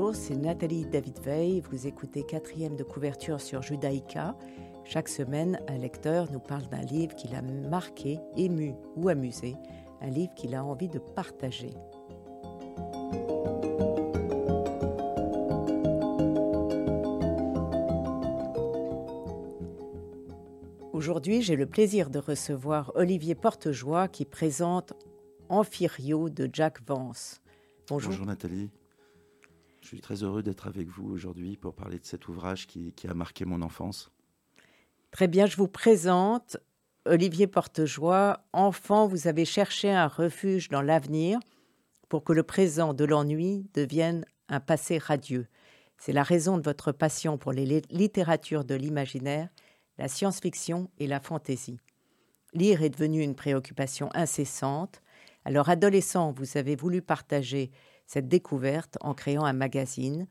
Bonjour, c'est Nathalie David-Veil. Vous écoutez quatrième de couverture sur Judaïka. Chaque semaine, un lecteur nous parle d'un livre qui l'a marqué, ému ou amusé, un livre qu'il a envie de partager. Aujourd'hui, j'ai le plaisir de recevoir Olivier Portejoie qui présente Amphirio de Jack Vance. Bonjour. Bonjour Nathalie. Je suis très heureux d'être avec vous aujourd'hui pour parler de cet ouvrage qui, a marqué mon enfance. Très bien, je vous présente Olivier Portejoie. Enfant, vous avez cherché un refuge dans l'avenir pour que le présent de l'ennui devienne un passé radieux. C'est la raison de votre passion pour les littératures de l'imaginaire, la science-fiction et la fantaisie. Lire est devenu une préoccupation incessante. Alors, adolescent, vous avez voulu partager cette découverte en créant un magazine,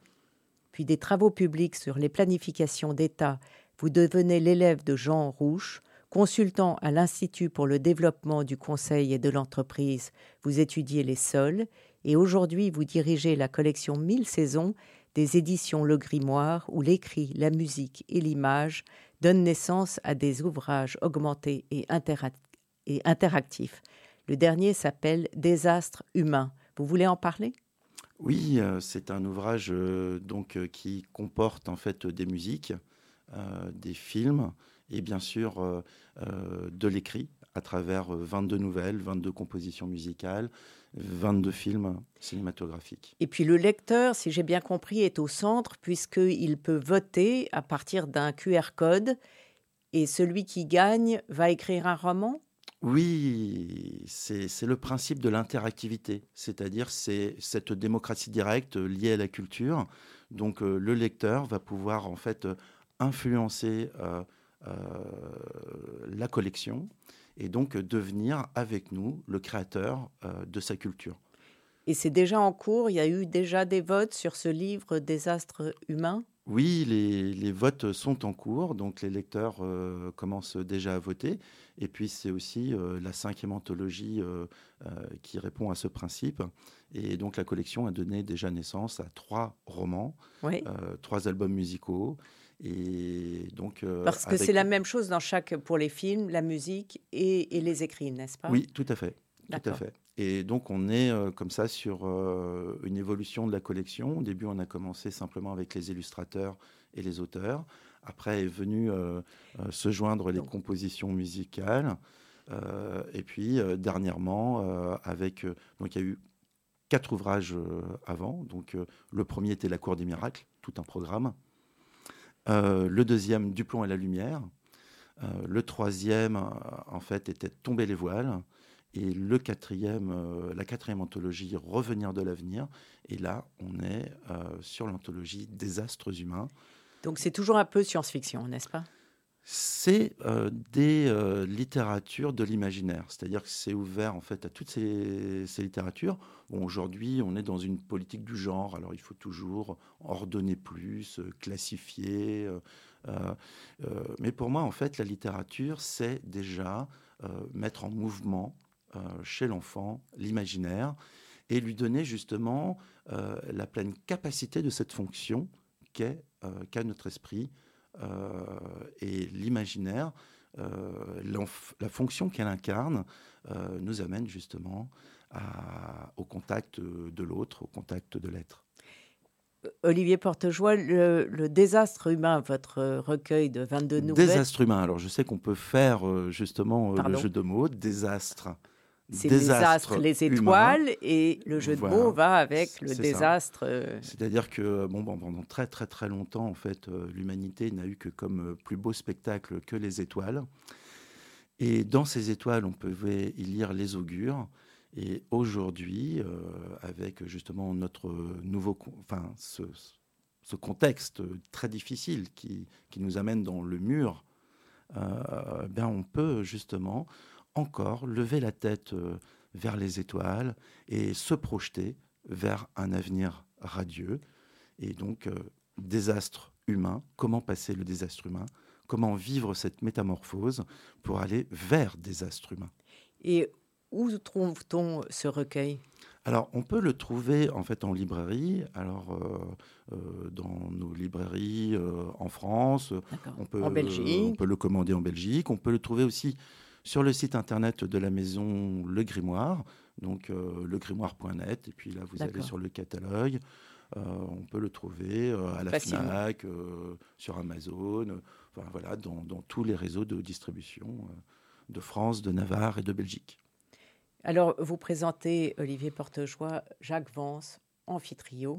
puis des travaux publics sur les planifications d'État, vous devenez l'élève de Jean Rouche, consultant à l'Institut pour le développement du conseil et de l'entreprise, vous étudiez les sols, et aujourd'hui vous dirigez la collection Mille saisons des éditions Le Grimoire, où l'écrit, la musique et l'image donnent naissance à des ouvrages augmentés et, et interactifs. Le dernier s'appelle Désastre humain. Vous voulez en parler? Oui, euh, c'est un ouvrage euh, donc euh, qui comporte en fait des musiques, des films et bien sûr de l'écrit à travers 22 nouvelles, 22 compositions musicales, 22 films cinématographiques. Et puis le lecteur, si j'ai bien compris, est au centre puisqu'il peut voter à partir d'un QR code et celui qui gagne va écrire un roman? Oui, c'est le principe de l'interactivité, c'est-à-dire c'est cette démocratie directe liée à la culture. Donc euh, le lecteur va pouvoir en fait influencer euh, euh, la collection et donc devenir avec nous le créateur de sa culture. Et c'est déjà en cours, il y a eu déjà des votes sur ce livre Désastre humain oui, les, votes sont en cours, donc les lecteurs euh, commencent déjà à voter. Et puis c'est aussi euh, la cinquième anthologie euh, qui répond à ce principe. Et donc la collection a donné déjà naissance à trois romans, trois albums musicaux. Et donc, Parce que c'est la même chose dans chaque, pour les films, la musique et, et les écrits, n'est-ce pas? Oui, tout à fait. Tout à fait. Et donc, on est euh, comme ça sur euh, une évolution de la collection. Au début, on a commencé simplement avec les illustrateurs et les auteurs. Après est venu euh, se joindre les compositions musicales. et puis, dernièrement, avec. donc, il y a eu quatre ouvrages avant. Donc, le premier était La Cour des miracles, tout un programme. le deuxième, Du plomb et la lumière. le troisième, en fait, était Tomber les voiles. Et le quatrième, euh, la quatrième anthologie, Revenir de l'avenir. Et là, on est euh, sur l'anthologie Désastres humains. Donc c'est toujours un peu science-fiction, n'est-ce pas? C'est euh, des littératures de l'imaginaire, c'est-à-dire que c'est ouvert en fait à toutes ces, littératures. Bon, Aujourd'hui, on est dans une politique du genre, alors il faut toujours ordonner plus, classifier. mais pour moi, en fait, la littérature, c'est déjà mettre en mouvement euh, chez l'enfant l'imaginaire et lui donner justement euh, la pleine capacité de cette fonction qu'est euh, qu'a notre esprit et l'imaginaire. la fonction qu'elle incarne nous amène justement au contact de l'autre, au contact de l'être. Olivier Portejoie, le, désastre humain, votre recueil de 22 nouvelles. Désastre humain. Alors, je sais qu'on peut faire justement le jeu de mots, désastre c'est les désastres, les étoiles, et le jeu de mots va avec le désastre. Euh, C'est-à-dire que bon, pendant très très très longtemps, en fait, euh, l'humanité n'a eu que comme euh, plus beau spectacle que les étoiles. Et dans ces étoiles, on pouvait y lire les augures. Et aujourd'hui, avec justement notre nouveau, enfin, ce, ce, contexte très difficile qui, qui, nous amène dans le mur, ben on peut justement encore lever la tête euh, vers les étoiles et se projeter vers un avenir radieux. Et donc, euh, désastre humain, comment passer le désastre humain, comment vivre cette métamorphose pour aller vers désastre humain. Et où trouve-t-on ce recueil? Alors, on peut le trouver en fait en librairie. Alors, euh, euh, dans nos librairies euh, en France, on peut, en Belgique. on peut le commander en Belgique. On peut le trouver aussi sur le site internet de la maison Le Grimoire, donc legrimoire.net. Et puis là, vous allez sur le catalogue. on peut le trouver à la FNAC, sur Amazon, enfin, voilà, dans, dans, tous les réseaux de distribution de France, de Navarre et de Belgique. Alors, vous présentez Olivier Portejoie, Jacques Vance, Amphitrio.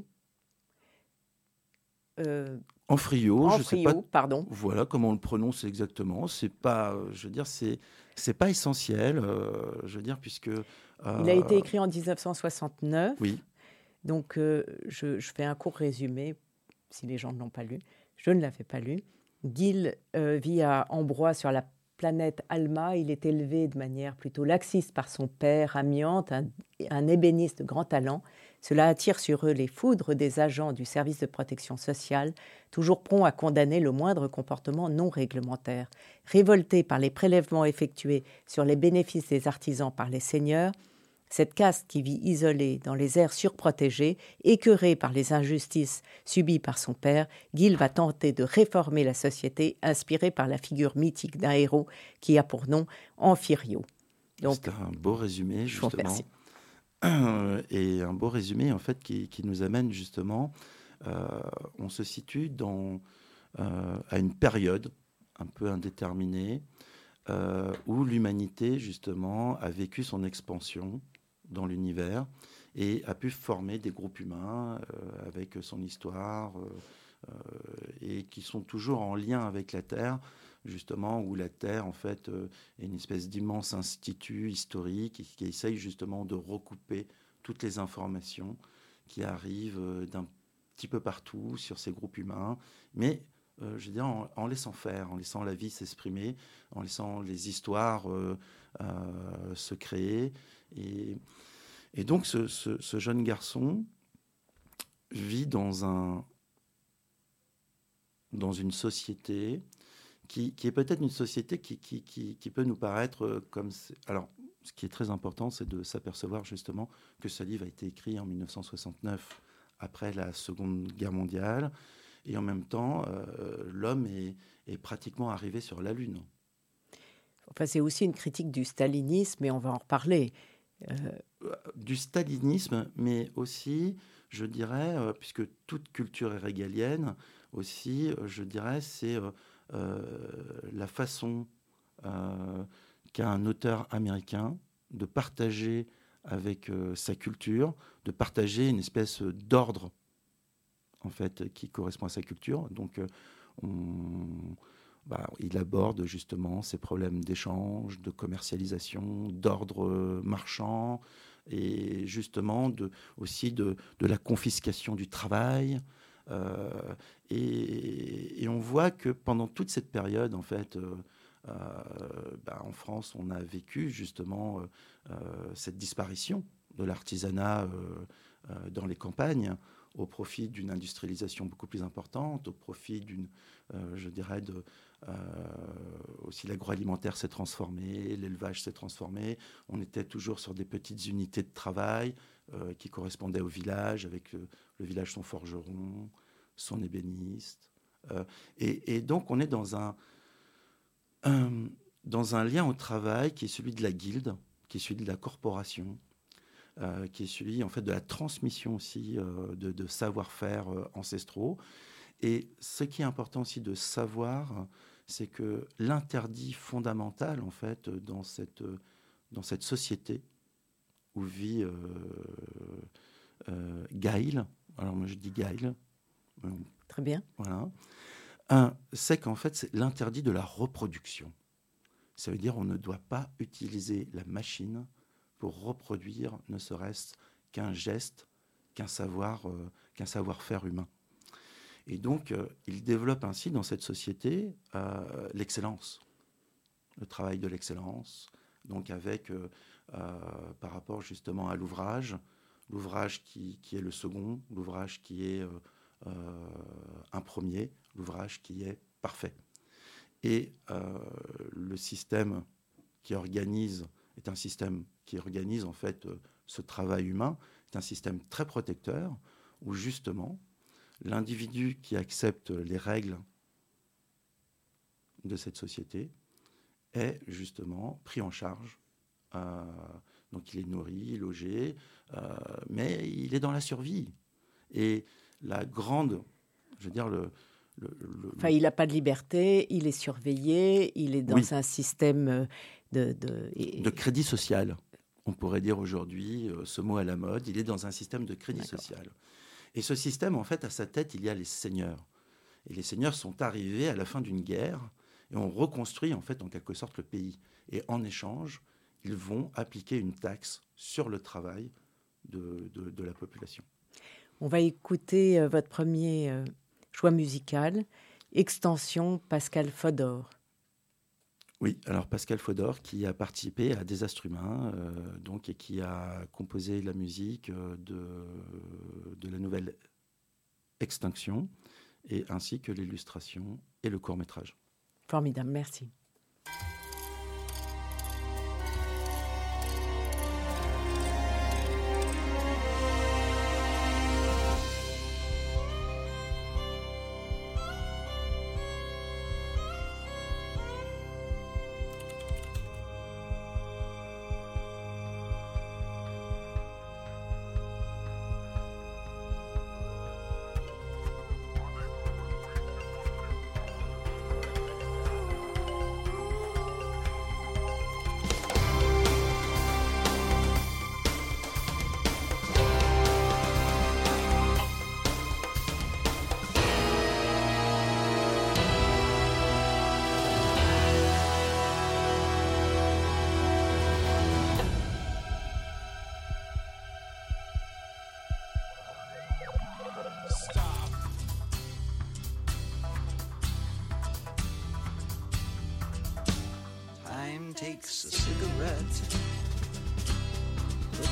Euh, Amphrio, je sais pas. pardon. Voilà comment on le prononce exactement. C'est pas, je veux dire, c'est c'est pas essentiel. Euh, je veux dire puisque. Euh, Il a été écrit en 1969. Oui. Donc, euh, je, je, fais un court résumé, si les gens ne l'ont pas lu. Je ne l'avais pas lu. Gil vit à Ambroise sur la planète Alma, il est élevé de manière plutôt laxiste par son père, amiante, un, ébéniste de grand talent. Cela attire sur eux les foudres des agents du service de protection sociale, toujours prompts à condamner le moindre comportement non réglementaire. Révoltés par les prélèvements effectués sur les bénéfices des artisans par les seigneurs, cette caste qui vit isolée dans les aires surprotégées, écœurée par les injustices subies par son père, Gil va tenter de réformer la société inspirée par la figure mythique d'un héros qui a pour nom Amphirio. C'est un beau résumé, justement. Et un beau résumé, en fait, qui, nous amène justement, euh, on se situe euh, à une période un peu indéterminée, euh, où l'humanité, justement, a vécu son expansion dans l'univers et a pu former des groupes humains euh, avec son histoire euh, euh, et qui sont toujours en lien avec la Terre, justement, où la Terre, en fait, est une espèce d'immense institut historique qui, essaye justement de recouper toutes les informations qui arrivent d'un petit peu partout sur ces groupes humains, mais je veux dire, en, laissant faire, en laissant la vie s'exprimer, en laissant les histoires se créer. Et, donc ce, jeune garçon vit dans, un, dans une société qui, est peut-être une société qui, qui, peut nous paraître comme... Alors, ce qui est très important, c'est de s'apercevoir justement que ce livre a été écrit en 1969, après la Seconde Guerre mondiale, et en même temps, euh, l'homme est, est, pratiquement arrivé sur la Lune. Enfin, c'est aussi une critique du stalinisme, et on va en reparler. Euh, du stalinisme, mais aussi, je dirais, euh, puisque toute culture est régalienne, aussi, euh, je dirais, c'est la façon qu'a un auteur américain de partager avec sa culture, de partager une espèce d'ordre en fait qui correspond à sa culture. Donc on, bah, il aborde justement ces problèmes d'échange, de commercialisation, d'ordre marchand et justement aussi de, la confiscation du travail. Euh, et, on voit que pendant toute cette période, en fait, euh, euh, bah, en France, on a vécu justement cette disparition de l'artisanat dans les campagnes au profit d'une industrialisation beaucoup plus importante, au profit d'une, je dirais, de, aussi l'agroalimentaire s'est transformé, l'élevage s'est transformé. On était toujours sur des petites unités de travail euh, qui correspondaient au village, avec le, village son forgeron, son ébéniste. Euh, et, donc on est dans un, dans un lien au travail qui est celui de la guilde, qui est celui de la corporation, qui est celui en fait de la transmission aussi de, de savoir-faire ancestraux. Et ce qui est important aussi de savoir, c'est que l'interdit fondamental, en fait, dans cette, dans cette société où vit euh, euh Gaïl, alors moi je dis Gaïl. Euh, Très bien. Voilà. C'est qu'en fait, c'est l'interdit de la reproduction. Ça veut dire on ne doit pas utiliser la machine pour reproduire ne serait-ce qu'un geste, qu'un savoir, euh, qu'un savoir-faire humain. Et donc, euh, il développe ainsi dans cette société euh, l'excellence, le travail de l'excellence, donc avec, par rapport justement à l'ouvrage, l'ouvrage qui, est le second, l'ouvrage qui est un premier, l'ouvrage qui est parfait. Et le système qui organise est un système qui organise en fait ce travail humain, est un système très protecteur où justement l'individu qui accepte les règles de cette société est justement pris en charge. Euh, donc il est nourri, logé, euh, mais il est dans la survie. Et la grande, je veux dire, le, enfin, il n'a pas de liberté, il est surveillé, il est dans un système euh, de, de... de... crédit social. On pourrait dire aujourd'hui, ce mot à la mode, il est dans un système de crédit social. Et ce système, en fait, à sa tête, il y a les seigneurs. Et les seigneurs sont arrivés à la fin d'une guerre et ont reconstruit, en fait, en quelque sorte, le pays. Et en échange, ils vont appliquer une taxe sur le travail de, de, la population. On va écouter euh, votre premier euh, choix musical, Extension Pascal Fodor. Oui, alors Pascal Fodor qui a participé à Désastre humain euh, donc, et qui a composé la musique de, de la nouvelle Extinction et ainsi que l'illustration et le court métrage. Formidable, merci.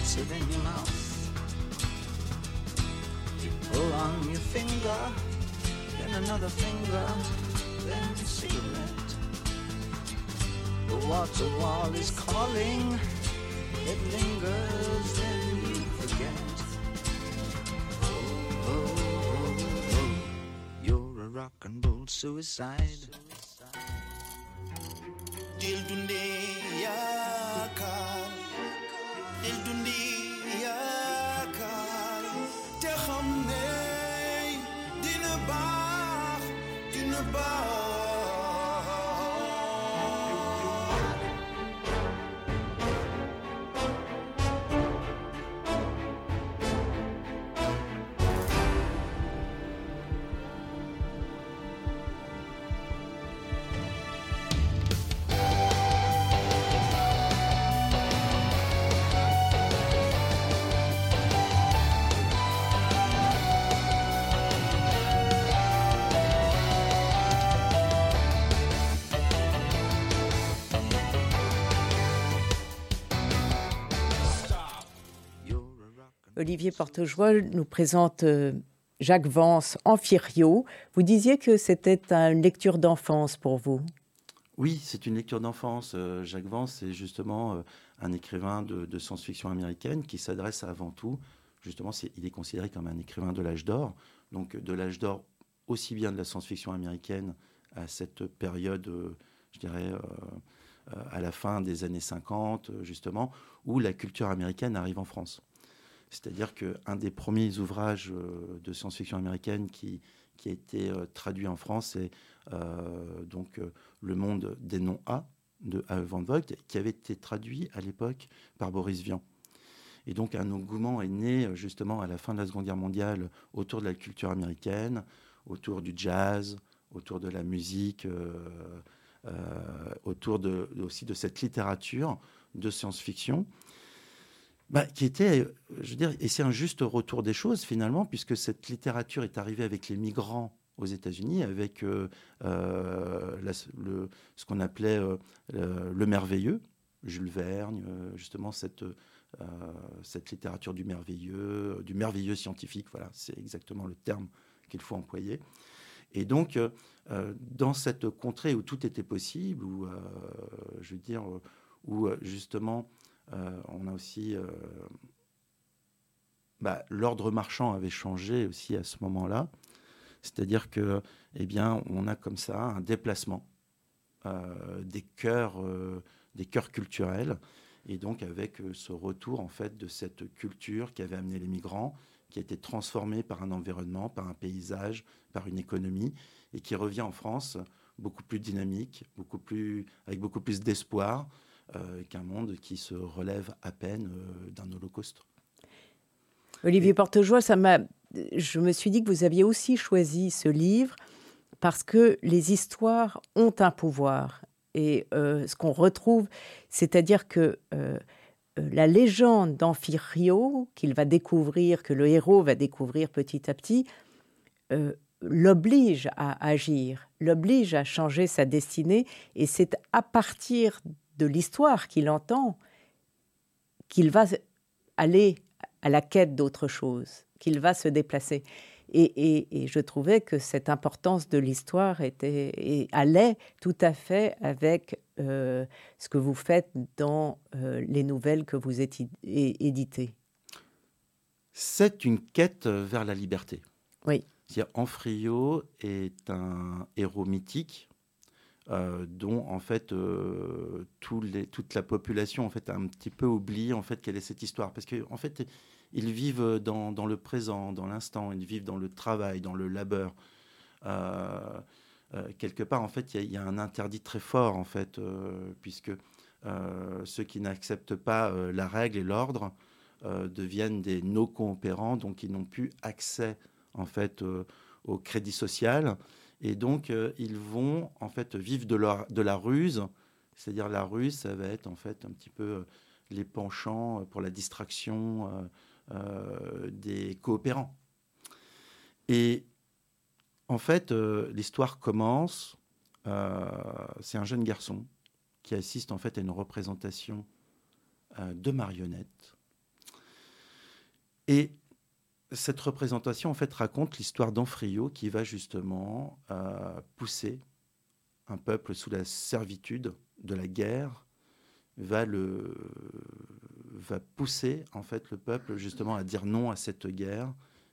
Puts it in your mouth. You pull on your finger, then another finger, then a cigarette. The water wall is calling, it lingers, then you forget. Oh, oh, oh, oh. You're a rock and roll suicide. Dil dundee yaakaar del dundee Olivier Portejoie nous présente euh, Jacques Vance, Amphirio. Vous disiez que c'était une lecture d'enfance pour vous. Oui, c'est une lecture d'enfance. Euh, Jacques Vance, c'est justement euh, un écrivain de, science-fiction américaine qui s'adresse avant tout, justement, il est considéré comme un écrivain de l'âge d'or, donc de l'âge d'or aussi bien de la science-fiction américaine à cette période, je dirais, à la fin des années 50, justement, où la culture américaine arrive en France. C'est-à-dire qu'un des premiers ouvrages euh, de science-fiction américaine qui, a été euh, traduit en France, c'est euh, donc Le monde des noms A de A. van Vogt, qui avait été traduit à l'époque par Boris Vian. Et donc un engouement est né justement à la fin de la Seconde Guerre mondiale autour de la culture américaine, autour du jazz, autour de la musique, autour aussi de cette littérature de science-fiction bah, qui était, je veux dire, et c'est un juste retour des choses finalement, puisque cette littérature est arrivée avec les migrants aux États-Unis, avec euh, euh, ce qu'on appelait euh, le, merveilleux, Jules Verne, justement cette, cette littérature du merveilleux, du merveilleux scientifique, voilà, c'est exactement le terme qu'il faut employer. Et donc, dans cette contrée où tout était possible, où, je veux dire, où justement euh, on a aussi euh, bah, l'ordre marchand avait changé aussi à ce moment-là. C'est-à-dire que, eh bien, on a comme ça un déplacement euh, des cœurs, euh, des cœurs culturels, et donc avec euh, ce retour en fait de cette culture qui avait amené les migrants, qui a été transformée par un environnement, par un paysage, par une économie, et qui revient en France beaucoup plus dynamique, beaucoup plus, avec beaucoup plus d'espoir qu'un monde qui se relève à peine d'un holocauste. Olivier Portejoie, ça m'a, je me suis dit que vous aviez aussi choisi ce livre parce que les histoires ont un pouvoir. Et euh, ce qu'on retrouve, c'est-à-dire que euh, euh, la légende d'Amphirio, qu'il va découvrir, que le héros va découvrir petit à petit, l'oblige à agir, l'oblige à changer sa destinée. Et c'est à partir de l'histoire qu'il entend qu'il va aller à la quête d'autre chose, qu'il va se déplacer. Et, je trouvais que cette importance de l'histoire était et allait tout à fait avec euh, ce que vous faites dans euh, les nouvelles que vous éditez. C'est une quête vers la liberté. Oui. Anfrio est un héros mythique euh, dont en fait les, toute la population en fait a un petit peu oublié en fait quelle est cette histoire parce que en fait ils vivent dans, le présent, dans l'instant, ils vivent dans le travail, dans le labeur. Euh, euh, quelque part, en fait, il y, a un interdit très fort, en fait, euh, puisque ceux qui n'acceptent pas la règle et l'ordre deviennent des no-coopérants, donc ils n'ont plus accès, en fait, au crédit social. Et donc, ils vont, en fait, vivre de, la ruse. C'est-à-dire, la ruse, ça va être, en fait, un petit peu les penchants pour la distraction, euh, des coopérants. Et en fait, euh, l'histoire commence. Euh, c'est un jeune garçon qui assiste en fait à une représentation de marionnettes. Et cette représentation en fait raconte l'histoire d'Anfrio qui va justement pousser un peuple sous la servitude de la guerre, va le va pousser en fait le peuple justement à dire non à cette guerre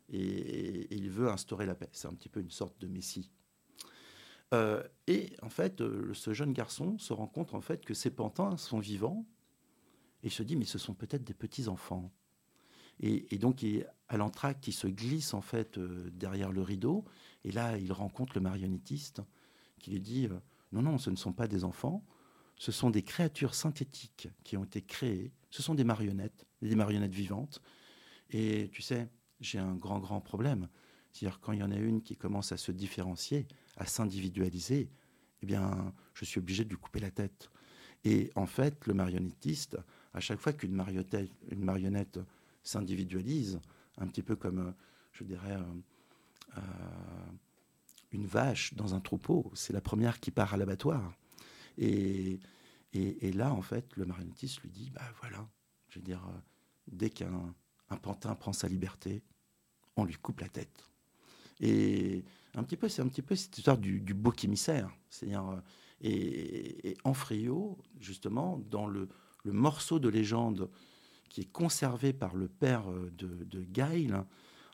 et, il veut instaurer la paix. C'est un petit peu une sorte de messie. Euh, et en fait, euh, ce jeune garçon se rend compte en fait que ces pantins sont vivants et il se dit mais ce sont peut-être des petits enfants. Et, donc il, à l'entracte, il se glisse en fait euh, derrière le rideau et là il rencontre le marionnettiste qui lui dit non non ce ne sont pas des enfants, ce sont des créatures synthétiques qui ont été créées ce sont des marionnettes, des marionnettes vivantes. Et tu sais, j'ai un grand, grand problème. C'est-à-dire quand il y en a une qui commence à se différencier, à s'individualiser, eh bien, je suis obligé de lui couper la tête. Et en fait, le marionnettiste, à chaque fois qu'une marionnette, une marionnette s'individualise, un petit peu comme, je dirais, euh, euh, une vache dans un troupeau, c'est la première qui part à l'abattoir. Et et, là, en fait, le marionnettiste lui dit, bah voilà, je veux dire, euh, dès qu'un un pantin prend sa liberté, on lui coupe la tête. Et un petit peu, c'est un petit peu cette histoire du, bouc émissaire. C'est-à-dire, euh, et, en frio, justement, dans le, le, morceau de légende qui est conservé par le père euh, de, de Gail,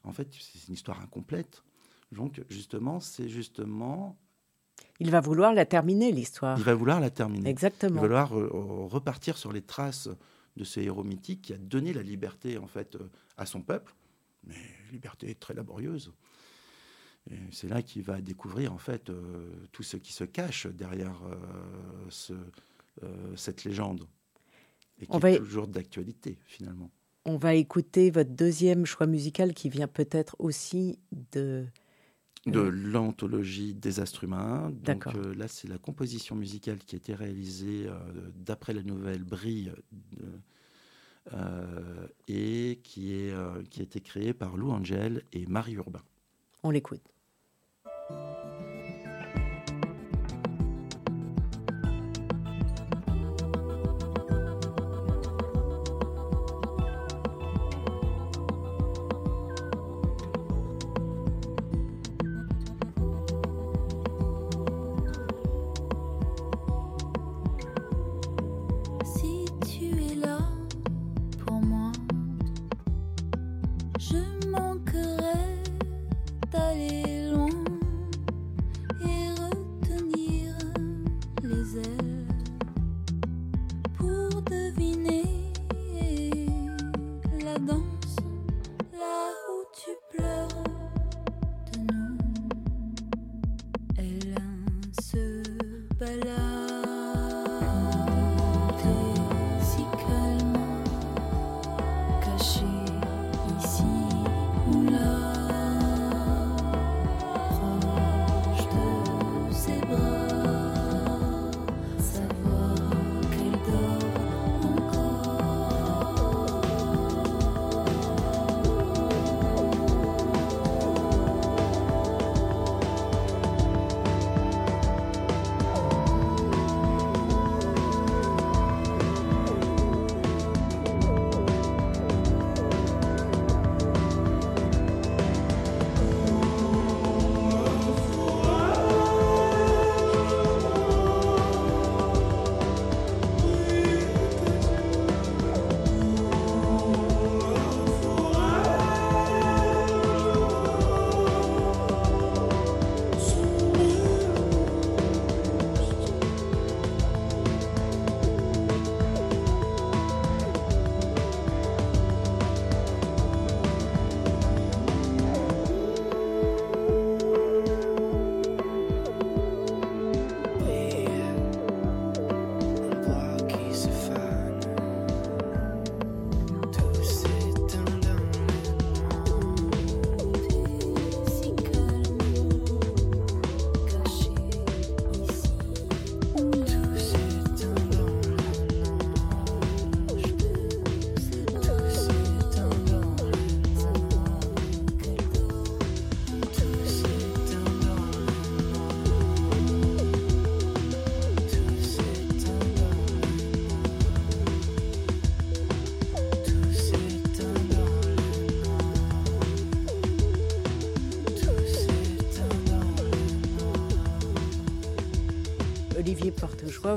en fait, c'est une histoire incomplète. Donc, justement, c'est justement il va vouloir la terminer, l'histoire. Il va vouloir la terminer. Exactement. Il va vouloir euh, repartir sur les traces de ce héros mythique qui a donné la liberté, en fait, euh, à son peuple, mais liberté très laborieuse. C'est là qu'il va découvrir, en fait, euh, tout ce qui se cache derrière cette légende. Et qui est toujours d'actualité, finalement. On va écouter votre deuxième choix musical qui vient peut-être aussi de de l'anthologie des humains. Donc euh, là, c'est la composition musicale qui a été réalisée euh, d'après la nouvelle Brille euh, et qui, est, qui a été créée par Lou Angel et Marie Urbain. On l'écoute.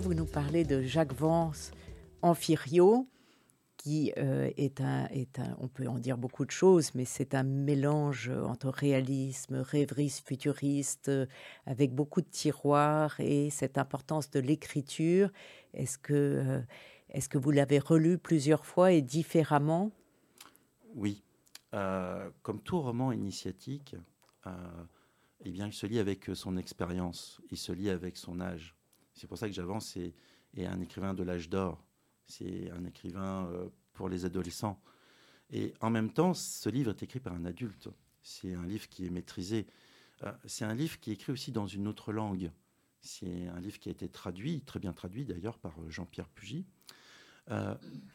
Vous nous parlez de Jacques Vance, Amphirio, qui euh, est, un, est un, on peut en dire beaucoup de choses, mais c'est un mélange entre réalisme, rêverie futuriste, avec beaucoup de tiroirs et cette importance de l'écriture. Est-ce que, euh, est-ce que vous l'avez relu plusieurs fois et différemment? Oui. Euh, comme tout roman initiatique, eh bien, il se lie avec son expérience, il se lie avec son âge. C'est pour ça que j'avance et, un écrivain de l'âge d'or. C'est un écrivain euh, pour les adolescents. Et en même temps, ce livre est écrit par un adulte. C'est un livre qui est maîtrisé. Euh, c'est un livre qui est écrit aussi dans une autre langue. C'est un livre qui a été traduit, très bien traduit d'ailleurs par euh, Jean-Pierre Pugy.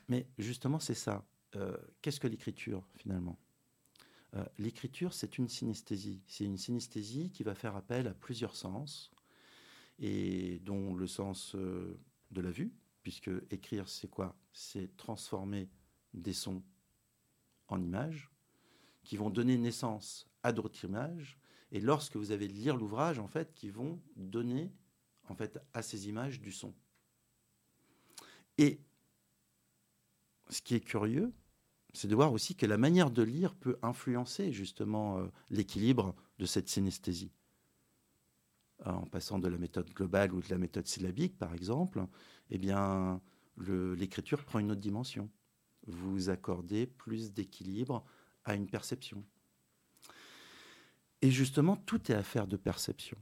mais justement, c'est ça. Qu'est-ce que l'écriture finalement? L'écriture, c'est une synesthésie. C'est une synesthésie qui va faire appel à plusieurs sens, et dont le sens euh, de la vue, puisque écrire, c'est quoi? C'est transformer des sons en images qui vont donner naissance à d'autres images, et lorsque vous avez lire l'ouvrage, en fait, qui vont donner en fait à ces images du son. Et ce qui est curieux, c'est de voir aussi que la manière de lire peut influencer justement euh, l'équilibre de cette synesthésie en passant de la méthode globale ou de la méthode syllabique, par exemple, eh bien, l'écriture prend une autre dimension. Vous accordez plus d'équilibre à une perception. Et justement, tout est affaire de perception.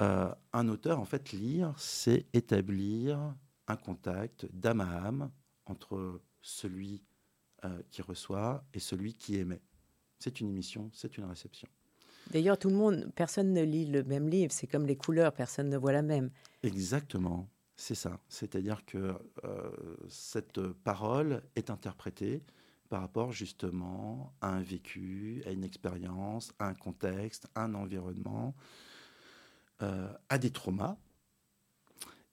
Euh, un auteur, en fait, lire, c'est établir un contact d'âme à âme entre celui euh, qui reçoit et celui qui émet. C'est une émission, c'est une réception. D'ailleurs, tout le monde, personne ne lit le même livre. C'est comme les couleurs, personne ne voit la même. Exactement, c'est ça. C'est-à-dire que euh, cette parole est interprétée par rapport justement à un vécu, à une expérience, à un contexte, à un environnement, euh, à des traumas.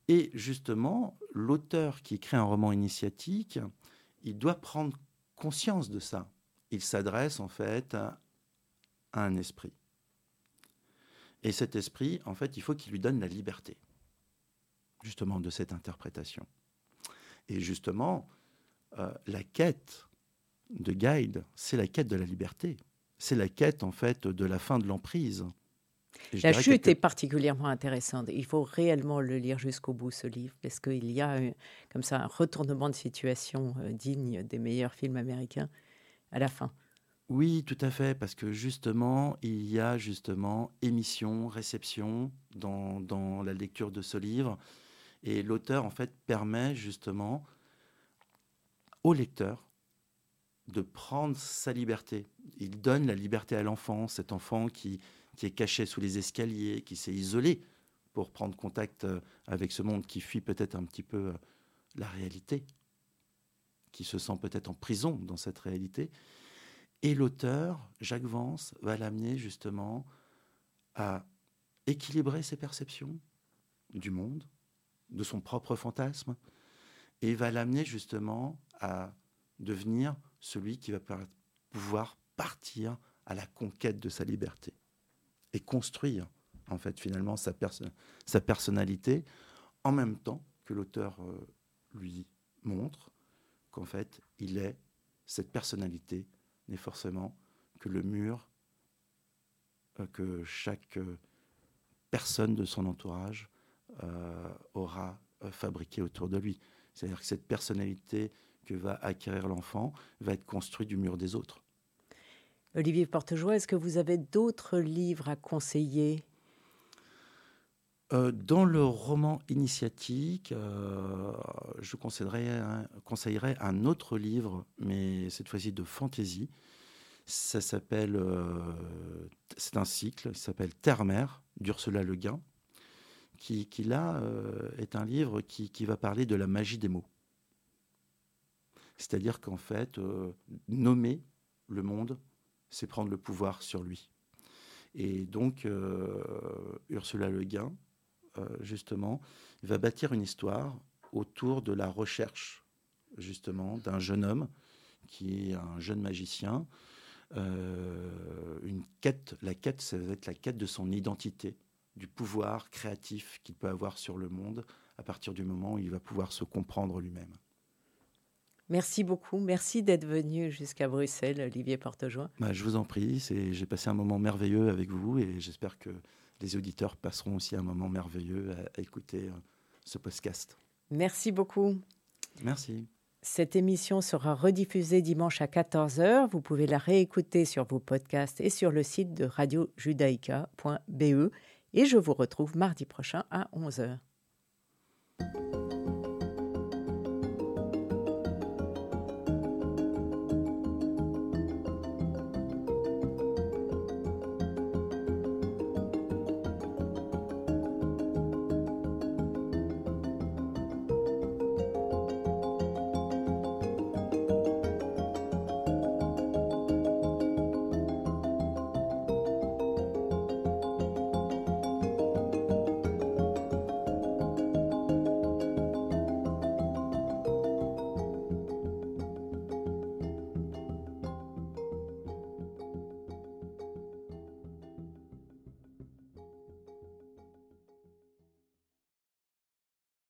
Et justement, l'auteur qui écrit un roman initiatique, il doit prendre conscience de ça. Il s'adresse en fait à un esprit. Et cet esprit, en fait, il faut qu'il lui donne la liberté, justement, de cette interprétation. Et justement, euh, la quête de Guide, c'est la quête de la liberté. C'est la quête, en fait, de la fin de l'emprise. La chute est particulièrement intéressante. Il faut réellement le lire jusqu'au bout, ce livre, parce qu'il y a comme ça un retournement de situation euh, digne des meilleurs films américains à la fin. Oui, tout à fait, parce que justement, il y a justement émission, réception dans, dans la lecture de ce livre. Et l'auteur, en fait, permet justement au lecteur de prendre sa liberté. Il donne la liberté à l'enfant, cet enfant qui, qui est caché sous les escaliers, qui s'est isolé pour prendre contact euh, avec ce monde qui fuit peut-être un petit peu euh, la réalité, qui se sent peut-être en prison dans cette réalité. Et l'auteur, Jacques Vance, va l'amener justement à équilibrer ses perceptions du monde, de son propre fantasme, et va l'amener justement à devenir celui qui va pouvoir partir à la conquête de sa liberté et construire en fait finalement sa, personnalité en même temps que l'auteur euh, lui montre qu'en fait il est cette personnalité n'est forcément que le mur euh, que chaque euh, personne de son entourage aura fabriqué autour de lui. C'est-à-dire que cette personnalité que va acquérir l'enfant va être construite du mur des autres. Olivier Portejoie, est-ce que vous avez d'autres livres à conseiller? Euh, dans le roman initiatique, euh, je conseillerais un, conseillerais un, autre livre, mais cette fois-ci de fantaisie. Ça s'appelle, euh, c'est un cycle, il s'appelle Terre-Mère d'Ursula Le Guin, qui, là est un livre qui, va parler de la magie des mots. C'est-à-dire qu'en fait, nommer le monde, c'est prendre le pouvoir sur lui. Et donc, Ursula Le Guin, euh, justement, va bâtir une histoire autour de la recherche, justement, d'un jeune homme qui est un jeune magicien. Euh, une quête, la quête, ça va être la quête de son identité, du pouvoir créatif qu'il peut avoir sur le monde à partir du moment où il va pouvoir se comprendre lui-même. Merci beaucoup. Merci d'être venu jusqu'à Bruxelles, Olivier Portejoie. Bah, je vous en prie. J'ai passé un moment merveilleux avec vous et j'espère que les auditeurs passeront aussi un moment merveilleux à, écouter euh, ce podcast. Merci beaucoup. Merci. Cette émission sera rediffusée dimanche à 14h. Vous pouvez la réécouter sur vos podcasts et sur le site de radiojudaïka.be. Et je vous retrouve mardi prochain à 11h.